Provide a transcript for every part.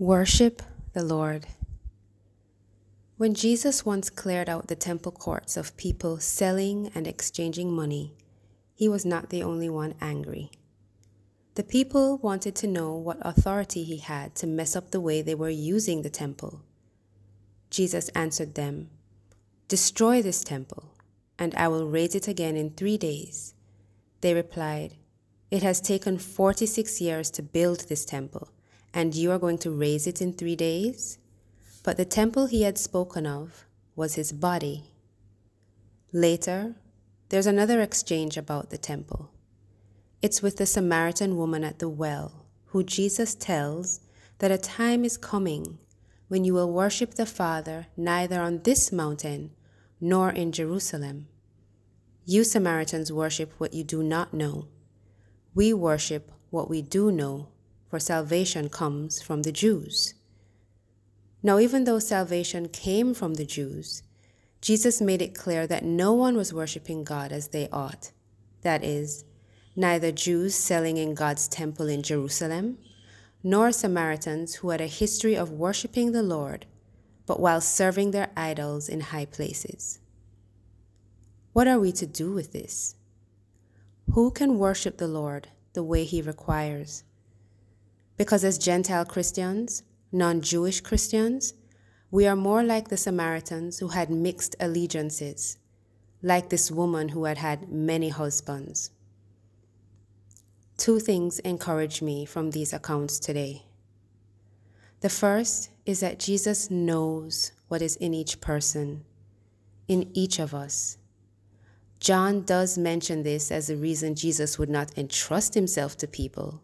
Worship the Lord. When Jesus once cleared out the temple courts of people selling and exchanging money, he was not the only one angry. The people wanted to know what authority he had to mess up the way they were using the temple. Jesus answered them, Destroy this temple, and I will raise it again in three days. They replied, It has taken 46 years to build this temple, and you are going to raise it in three days? But the temple he had spoken of was his body. Later, there's another exchange about the temple. It's with the Samaritan woman at the well, who Jesus tells that a time is coming when you will worship the Father neither on this mountain nor in Jerusalem. You Samaritans worship what you do not know. We worship what we do know, for salvation comes from the Jews. Now, even though salvation came from the Jews, Jesus made it clear that no one was worshiping God as they ought. That is, neither Jews selling in God's temple in Jerusalem, nor Samaritans who had a history of worshiping the Lord, but while serving their idols in high places. What are we to do with this? Who can worship the Lord the way he requires? Because as Gentile Christians, non Jewish Christians, we are more like the Samaritans who had mixed allegiances, like this woman who had had many husbands. Two things encourage me from these accounts today. The first is that Jesus knows what is in each person, in each of us. John does mention this as a reason Jesus would not entrust himself to people.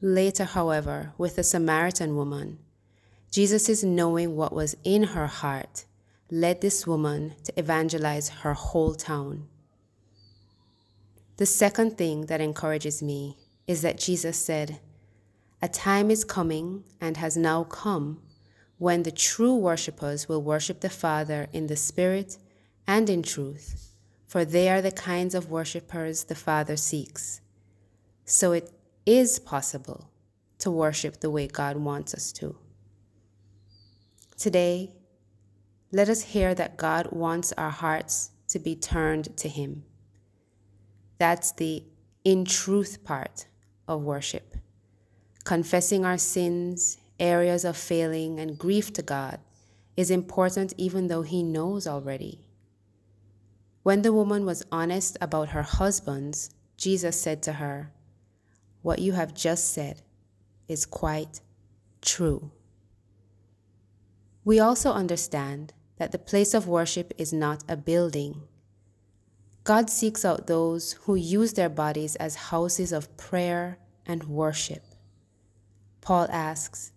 Later, however, with the Samaritan woman, Jesus' knowing what was in her heart led this woman to evangelize her whole town. The second thing that encourages me is that Jesus said, A time is coming and has now come when the true worshippers will worship the Father in the Spirit and in truth, for they are the kinds of worshippers the Father seeks. So it is possible to worship the way God wants us to. Today, let us hear that God wants our hearts to be turned to Him. That's the in truth part of worship. Confessing our sins, areas of failing, and grief to God is important even though He knows already. When the woman was honest about her husbands, Jesus said to her, What you have just said is quite true. We also understand that the place of worship is not a building. God seeks out those who use their bodies as houses of prayer and worship. Paul asks,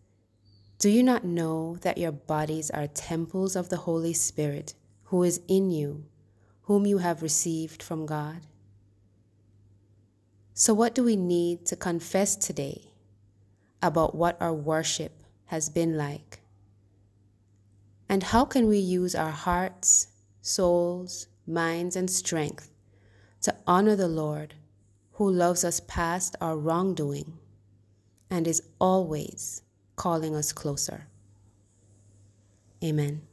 Do you not know that your bodies are temples of the Holy Spirit who is in you, whom you have received from God? So, what do we need to confess today about what our worship has been like? And how can we use our hearts, souls, minds, and strength to honor the Lord who loves us past our wrongdoing and is always calling us closer? Amen.